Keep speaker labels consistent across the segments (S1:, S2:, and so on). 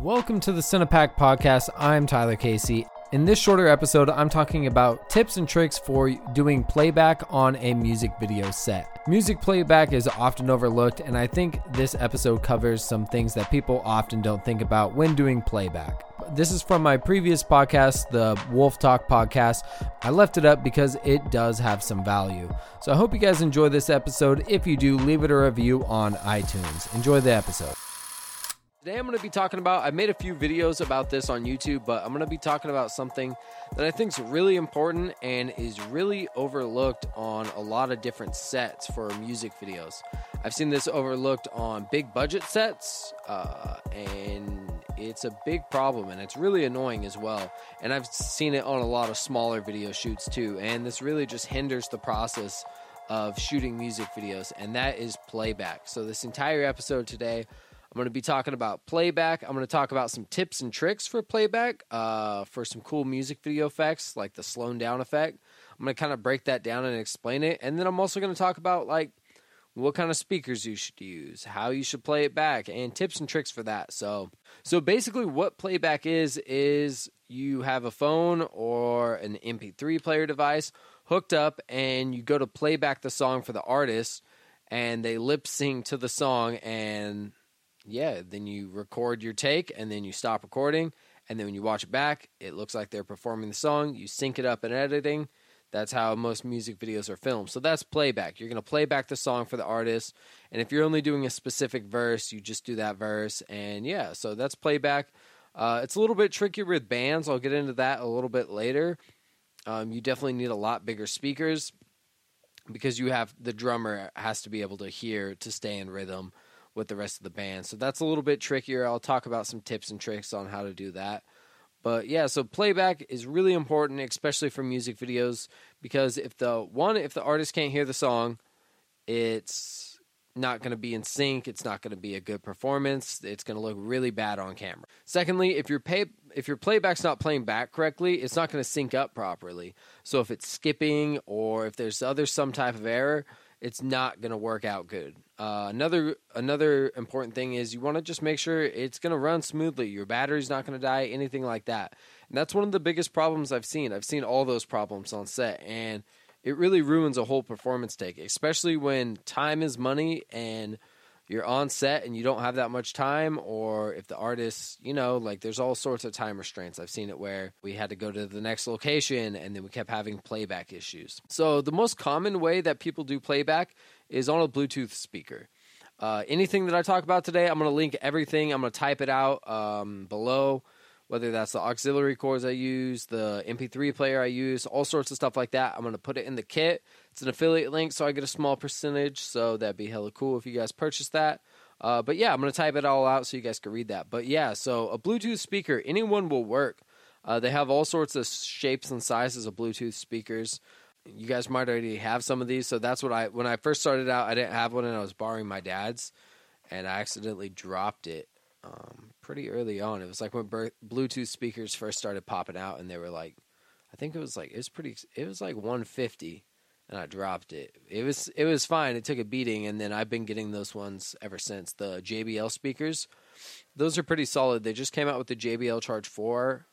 S1: Welcome to the CinePacks Podcast. I'm Tyler Casey. In this shorter episode, I'm talking about tips and tricks for doing playback on a music video set. Music playback is often overlooked, and I think this episode covers some things that people often don't think about when doing playback. This is from my previous podcast, the Wolf Talk podcast. I left it up because it does have some value. So I hope you guys enjoy this episode. If you do, leave it a review on iTunes. Enjoy the episode. Today I'm going to be talking about, I made a few videos about this on YouTube, but I'm going to be talking about something that I think is really important and is really overlooked on a lot of different sets for music videos. I've seen this overlooked on big budget sets, uh, and it's a big problem and it's really annoying as well. And I've seen it on a lot of smaller video shoots too, and this really just hinders the process of shooting music videos, and that is playback. So, this entire episode today, I'm going to be talking about playback. I'm going to talk about some tips and tricks for playback uh, for some cool music video effects like the slowing down effect. I'm going to kind of break that down and explain it. And then I'm also going to talk about like what kind of speakers you should use, how you should play it back, and tips and tricks for that. So, so basically, what playback is is you have a phone or an MP3 player device hooked up, and you go to play back the song for the artist, and they lip sync to the song, and yeah, then you record your take and then you stop recording. And then when you watch it back, it looks like they're performing the song. You sync it up in editing. That's how most music videos are filmed. So that's playback. You're going to play back the song for the artist. And if you're only doing a specific verse, you just do that verse. And yeah, so that's playback. Uh, it's a little bit trickier with bands. I'll get into that a little bit later. Um, you definitely need a lot bigger speakers because you have the drummer has to be able to hear to stay in rhythm with the rest of the band. So that's a little bit trickier. I'll talk about some tips and tricks on how to do that. But yeah, so playback is really important, especially for music videos, because if the one, if the artist can't hear the song, it's not going to be in sync. It's not going to be a good performance. It's going to look really bad on camera. Secondly, if your pay, if your playback's not playing back correctly, it's not going to sync up properly. So if it's skipping or if there's other some type of error, it's not going to work out good. Uh, another another important thing is you want to just make sure it's going to run smoothly. Your battery's not going to die, anything like that. And that's one of the biggest problems I've seen. I've seen all those problems on set, and it really ruins a whole performance take, especially when time is money and you're on set and you don't have that much time, or if the artist, you know, like there's all sorts of time restraints. I've seen it where we had to go to the next location and then we kept having playback issues. So, the most common way that people do playback is on a Bluetooth speaker. Uh, anything that I talk about today, I'm going to link everything. I'm going to type it out um, below whether that's the auxiliary cords I use, the MP3 player I use, all sorts of stuff like that. I'm going to put it in the kit. It's an affiliate link, so I get a small percentage. So that'd be hella cool if you guys purchase that. Uh, but yeah, I'm going to type it all out so you guys can read that. But yeah, so a Bluetooth speaker, anyone will work. Uh, they have all sorts of shapes and sizes of Bluetooth speakers. You guys might already have some of these. So that's what I, when I first started out, I didn't have one and I was borrowing my dad's and I accidentally dropped it um, pretty early on. It was like when Bluetooth speakers first started popping out, and they were like, I think it was like it was pretty. It was like 150, and I dropped it. It was it was fine. It took a beating, and then I've been getting those ones ever since. The JBL speakers, those are pretty solid. They just came out with the JBL Charge Four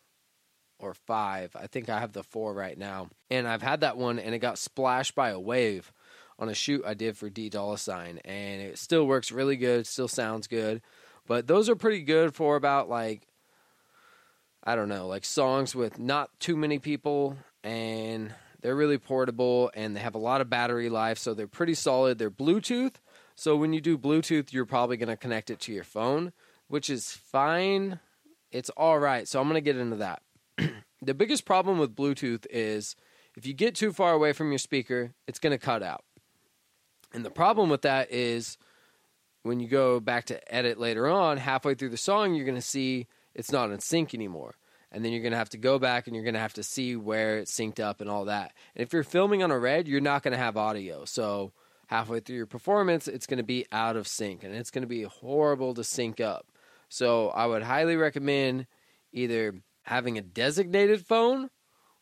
S1: or five. I think I have the four right now, and I've had that one, and it got splashed by a wave on a shoot I did for D Dollar Sign, and it still works really good. Still sounds good. But those are pretty good for about like I don't know, like songs with not too many people and they're really portable and they have a lot of battery life, so they're pretty solid. They're Bluetooth. So when you do Bluetooth, you're probably going to connect it to your phone, which is fine. It's all right. So I'm going to get into that. the biggest problem with Bluetooth is if you get too far away from your speaker, it's going to cut out. And the problem with that is when you go back to edit later on, halfway through the song, you're going to see it's not in sync anymore. And then you're going to have to go back and you're going to have to see where it's synced up and all that. And if you're filming on a red, you're not going to have audio. So halfway through your performance, it's going to be out of sync and it's going to be horrible to sync up. So I would highly recommend either having a designated phone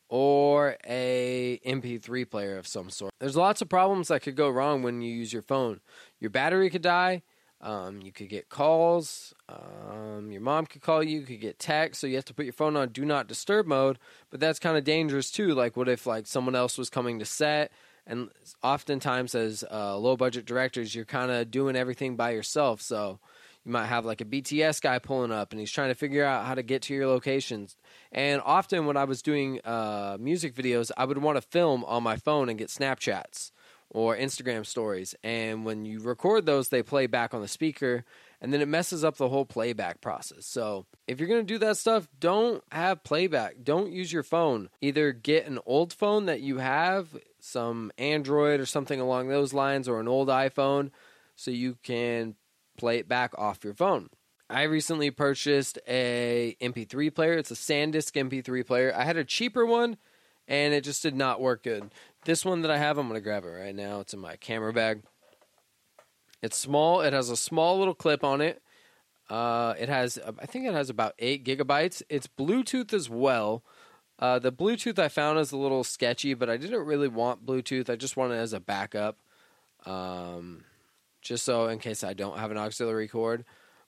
S1: or a MP3 player of some sort. There's lots of problems that could go wrong when you use your phone. Your battery could die, Um, you could get calls. Um, your mom could call you. You could get text. So you have to put your phone on do not disturb mode. But that's kind of dangerous too. Like, what if like someone else was coming to set? And oftentimes, as uh, low budget directors, you're kind of doing everything by yourself. So you might have like a BTS guy pulling up and he's trying to figure out how to get to your locations. And often, when I was doing uh, music videos, I would want to film on my phone and get Snapchats or Instagram stories. And when you record those, they play back on the speaker and then it messes up the whole playback process. So if you're going to do that stuff, don't have playback. Don't use your phone. Either get an old phone that you have, some Android or something along those lines, or an old iPhone so you can play it back off your phone. I recently purchased a MP3 player. It's a SanDisk MP3 player. I had a cheaper one and it just did not work good. This one that I have, I'm going to grab it right now. It's in my camera bag. It's small. It has a small little clip on it. Uh, it has, I think it has about eight gigabytes. It's Bluetooth as well. Uh, the Bluetooth I found is a little sketchy, but I didn't really want Bluetooth. I just wanted it as a backup, um, just so in case I don't have an auxiliary cord.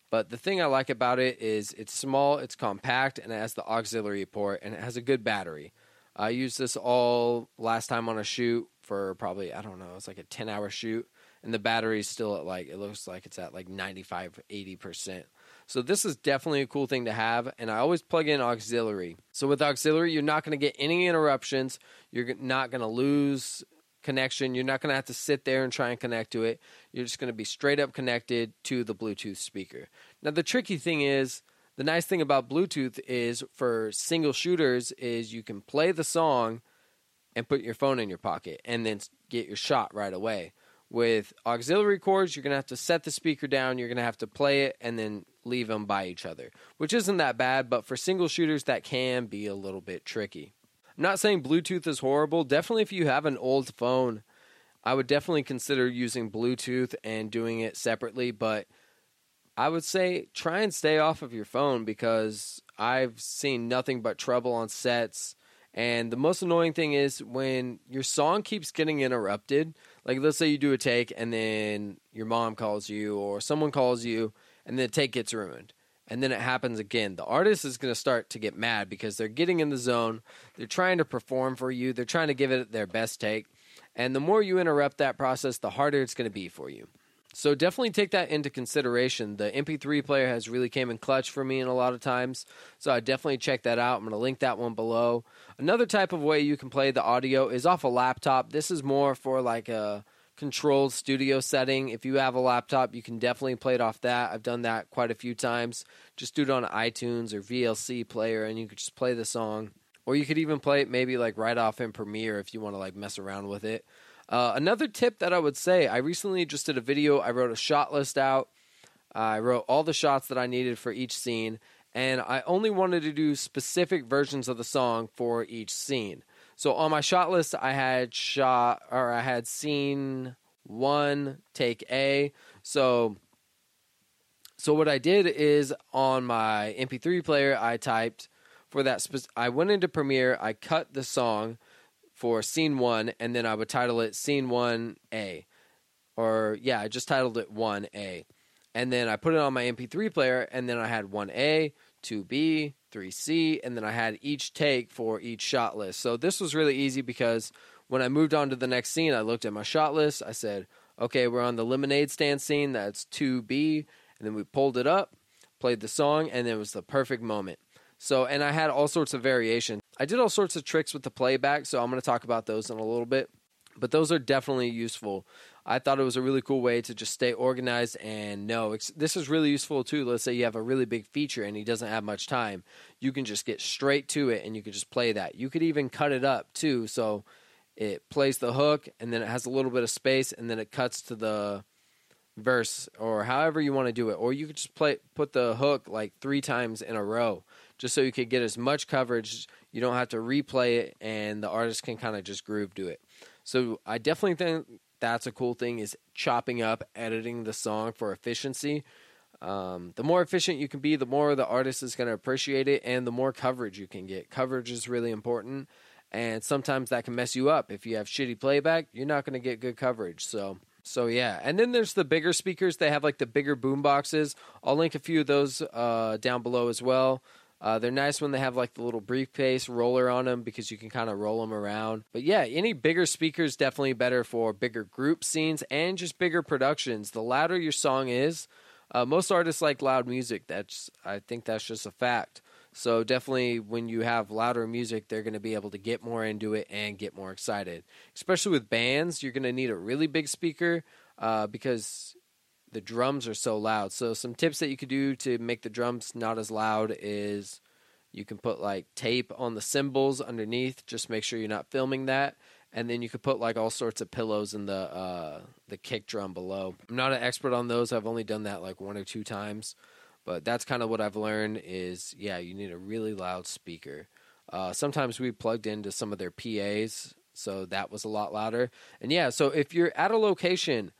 S1: But the thing I like about it is it's small, it's compact, and it has the auxiliary port, and it has a good battery. I used this all last time on a shoot for probably I don't know, it's like a ten hour shoot, and the battery's still at like it looks like it's at like 95 80 percent. So this is definitely a cool thing to have, and I always plug in auxiliary. So with auxiliary, you're not going to get any interruptions. You're not going to lose connection. You're not going to have to sit there and try and connect to it. You're just going to be straight up connected to the Bluetooth speaker. Now the tricky thing is the nice thing about Bluetooth is for single shooters is you can play the song and put your phone in your pocket and then get your shot right away. With auxiliary cords, you're going to have to set the speaker down, you're going to have to play it and then leave them by each other, which isn't that bad, but for single shooters that can be a little bit tricky. I'm not saying Bluetooth is horrible. Definitely if you have an old phone, I would definitely consider using Bluetooth and doing it separately, but I would say try and stay off of your phone because I've seen nothing but trouble on sets. And the most annoying thing is when your song keeps getting interrupted. Like, let's say you do a take and then your mom calls you or someone calls you and the take gets ruined. And then it happens again. The artist is going to start to get mad because they're getting in the zone. They're trying to perform for you, they're trying to give it their best take. And the more you interrupt that process, the harder it's going to be for you. So definitely take that into consideration. The MP3 player has really came in clutch for me in a lot of times. So I definitely check that out. I'm going to link that one below. Another type of way you can play the audio is off a laptop. This is more for like a controlled studio setting. If you have a laptop, you can definitely play it off that. I've done that quite a few times. Just do it on iTunes or VLC player and you could just play the song. Or you could even play it maybe like right off in Premiere if you want to like mess around with it. Uh, another tip that I would say, I recently just did a video. I wrote a shot list out. Uh, I wrote all the shots that I needed for each scene, and I only wanted to do specific versions of the song for each scene. So on my shot list, I had shot or I had scene one, take A. So, so what I did is on my MP3 player, I typed for that. Spe- I went into Premiere, I cut the song for scene one, and then I would title it scene one A, or yeah, I just titled it one A, and then I put it on my MP3 player, and then I had one A, two B, three C, and then I had each take for each shot list. So this was really easy because when I moved on to the next scene, I looked at my shot list. I said, okay, we're on the lemonade stand scene. That's two B, and then we pulled it up, played the song, and it was the perfect moment. So, and I had all sorts of variations. I did all sorts of tricks with the playback, so I'm going to talk about those in a little bit. But those are definitely useful. I thought it was a really cool way to just stay organized and know this is really useful too. Let's say you have a really big feature and he doesn't have much time. You can just get straight to it and you can just play that. You could even cut it up too. So it plays the hook and then it has a little bit of space and then it cuts to the verse or however you want to do it. Or you could just play put the hook like three times in a row just so you could get as much coverage you don't have to replay it, and the artist can kind of just groove to it. So I definitely think that's a cool thing is chopping up, editing the song for efficiency. Um, the more efficient you can be, the more the artist is going to appreciate it, and the more coverage you can get. Coverage is really important, and sometimes that can mess you up. If you have shitty playback, you're not going to get good coverage. So So yeah, and then there's the bigger speakers. They have like the bigger boom boxes. I'll link a few of those uh, down below as well. Uh, they're nice when they have like the little briefcase roller on them because you can kind of roll them around. But yeah, any bigger speakers definitely better for bigger group scenes and just bigger productions. The louder your song is, uh, most artists like loud music. That's I think that's just a fact. So definitely, when you have louder music, they're going to be able to get more into it and get more excited. Especially with bands, you're going to need a really big speaker uh, because the drums are so loud. So some tips that you could do to make the drums not as loud is you can put like tape on the cymbals underneath. Just make sure you're not filming that. And then you could put like all sorts of pillows in the uh, the kick drum below. I'm not an expert on those. I've only done that like one or two times, but that's kind of what I've learned. Is yeah, you need a really loud speaker. Uh, sometimes we plugged into some of their PAs, so that was a lot louder. And yeah, so if you're at a location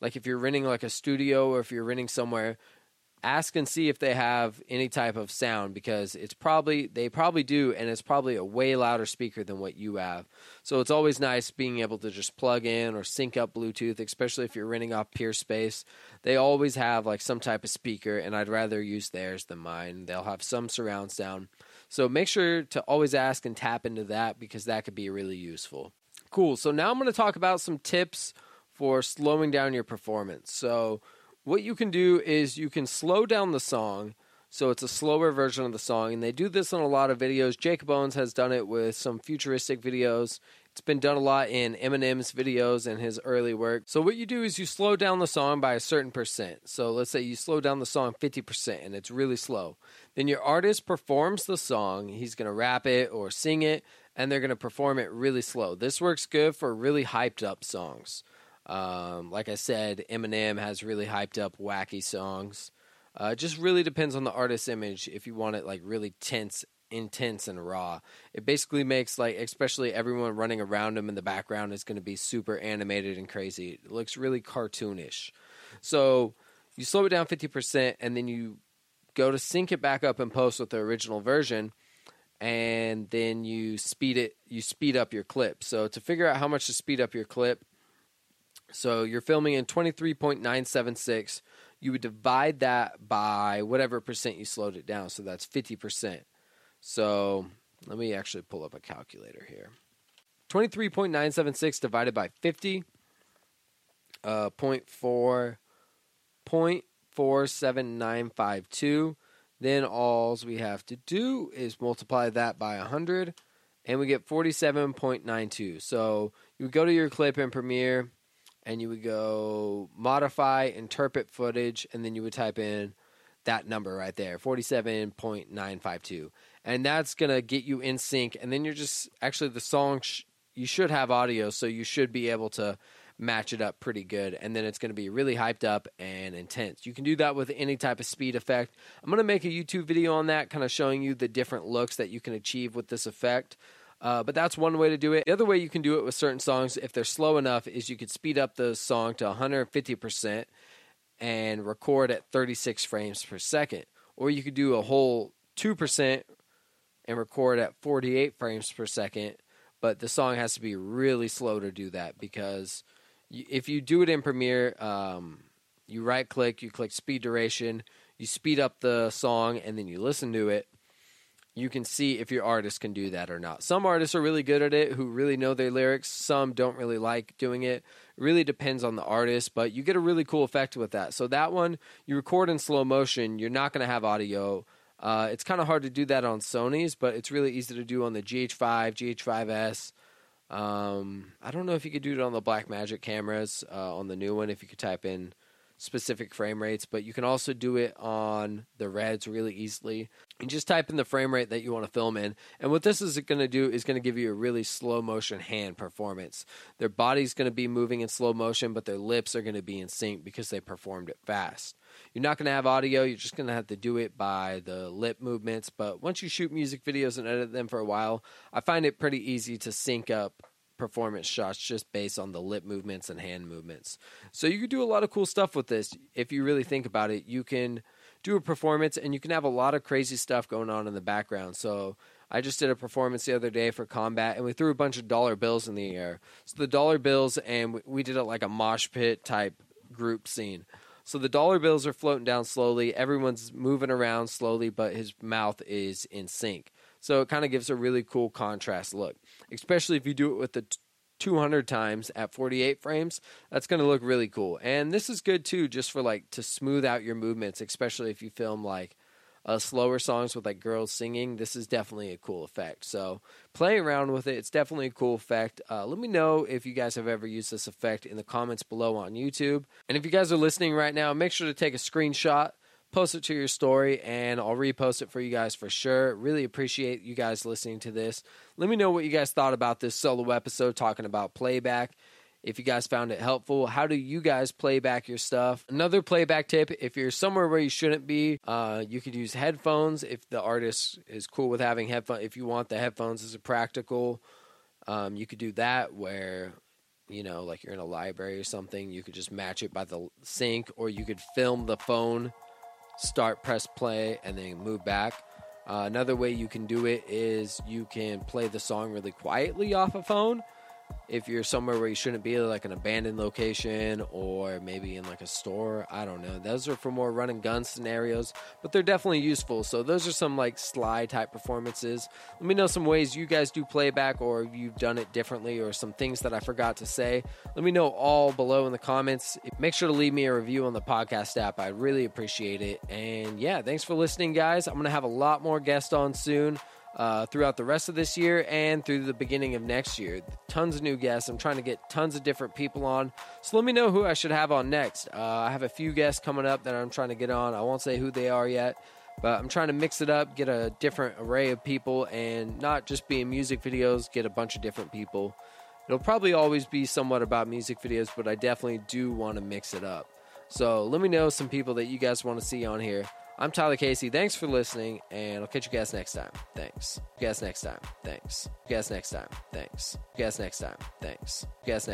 S1: like if you're renting like a studio or if you're renting somewhere ask and see if they have any type of sound because it's probably they probably do and it's probably a way louder speaker than what you have. So it's always nice being able to just plug in or sync up bluetooth especially if you're renting off peerspace they always have like some type of speaker and i'd rather use theirs than mine. They'll have some surround sound. So make sure to always ask and tap into that because that could be really useful. Cool. So now i'm going to talk about some tips for slowing down your performance. So, what you can do is you can slow down the song. So it's a slower version of the song, and they do this in a lot of videos. Jakob Owens has done it with some futuristic videos. It's been done a lot in Eminem's videos and his early work. So what you do is you slow down the song by a certain percent. So let's say you slow down the song 50% and it's really slow. Then your artist performs the song. He's going to rap it or sing it and they're going to perform it really slow. This works good for really hyped up songs. Um, like I said, Eminem has really hyped up wacky songs. Uh, it just really depends on the artist's image if you want it like really tense, intense, and raw. It basically makes like, especially everyone running around him in the background is going to be super animated and crazy. It looks really cartoonish. So you slow it down 50% and then you go to sync it back up and post with the original version and then you speed it you speed up your clip so to figure out how much to speed up your clip so you're filming in 23.976. You would divide that by whatever percent you slowed it down. So that's 50%. So let me actually pull up a calculator here. 23.976 divided by 50, uh, 0.4, 0.47952. Then all we have to do is multiply that by 100, and we get 47.92. So you go to your clip in Premiere and you would go modify interpret footage and then you would type in that number right there 47.952 and that's going to get you in sync and then you're just actually the song sh- you should have audio so you should be able to match it up pretty good and then it's going to be really hyped up and intense. You can do that with any type of speed effect. I'm going to make a youtube video on that kind of showing you the different looks that you can achieve with this effect uh, but that's one way to do it. The other way you can do it with certain songs, if they're slow enough, is you could speed up the song to 150% and record at 36 frames per second. Or you could do a whole 2% and record at 48 frames per second. But the song has to be really slow to do that because if you do it in Premiere, um, you right click, you click speed duration, you speed up the song, and then you listen to it you can see if your artist can do that or not. Some artists are really good at it who really know their lyrics. Some don't really like doing it. It really depends on the artist, but you get a really cool effect with that. So that one you record in slow motion, you're not going to have audio. Uh, it's kind of hard to do that on Sony's, but it's really easy to do on the GH5, GH5S. Um, I don't know if you could do it on the Blackmagic cameras uh, on the new one. If you could type in specific frame rates, but you can also do it on the reds really easily. And just type in the frame rate that you want to film in. And what this is going to do is going to give you a really slow motion hand performance. Their body's going to be moving in slow motion, but their lips are going to be in sync because they performed it fast. You're not going to have audio, you're just going to have to do it by the lip movements. But once you shoot music videos and edit them for a while, I find it pretty easy to sync up performance shots just based on the lip movements and hand movements. So you can do a lot of cool stuff with this if you really think about it. You can do a performance and you can have a lot of crazy stuff going on in the background. So I just did a performance the other day for combat, and we threw a bunch of dollar bills in the air. So the dollar bills, and we did it like a mosh pit type group scene. So the dollar bills are floating down slowly. Everyone's moving around slowly, but his mouth is in sync. So it kind of gives a really cool contrast look, especially if you do it with the 200 times at 48 frames. That's going to look really cool. And this is good too, just for like to smooth out your movements, especially if you film like uh, slower songs with like girls singing. This is definitely a cool effect. So play around with it. It's definitely a cool effect. Uh, let me know if you guys have ever used this effect in the comments below on YouTube. And if you guys are listening right now, make sure to take a screenshot post it to your story and I'll repost it for you guys for sure. Really appreciate you guys listening to this. Let me know what you guys thought about this solo episode talking about playback. If you guys found it helpful, how do you guys play back your stuff? Another playback tip if you're somewhere where you shouldn't be, uh, you could use headphones if the artist is cool with having headphones. If you want the headphones as a practical, um, you could do that where you know, like you're in a library or something, you could just match it by the sync, or you could film the phone start, press play, and then move back. Uh, another way you can do it is you can play the song really quietly off a phone if you're somewhere where you shouldn't be, like an abandoned location or maybe in like a store, I don't know. Those are for more run and gun scenarios, but they're definitely useful. So those are some like slide type performances. Let me know some ways you guys do playback or you've done it differently or some things that I forgot to say. Let me know all below in the comments. Make sure to leave me a review on the podcast app. I'd really appreciate it. And yeah, thanks for listening, guys. I'm going to have a lot more guests on soon uh, throughout the rest of this year and through the beginning of next year. Tons of new guests. I'm trying to get tons of different people on. So let me know who I should have on next. Uh, I have a few guests coming up that I'm trying to get on. I won't say who they are yet, but I'm trying to mix it up, get a different array of people, and not just be in music videos, get a bunch of different people. It'll probably always be somewhat about music videos, but I definitely do want to mix it up. So let me know some people that you guys want to see on here. I'm Tyler Casey. Thanks for listening, and I'll catch you guys next time. Thanks. Guys next time. Thanks. Guys next time. Thanks. Guys next time. Thanks. Guys next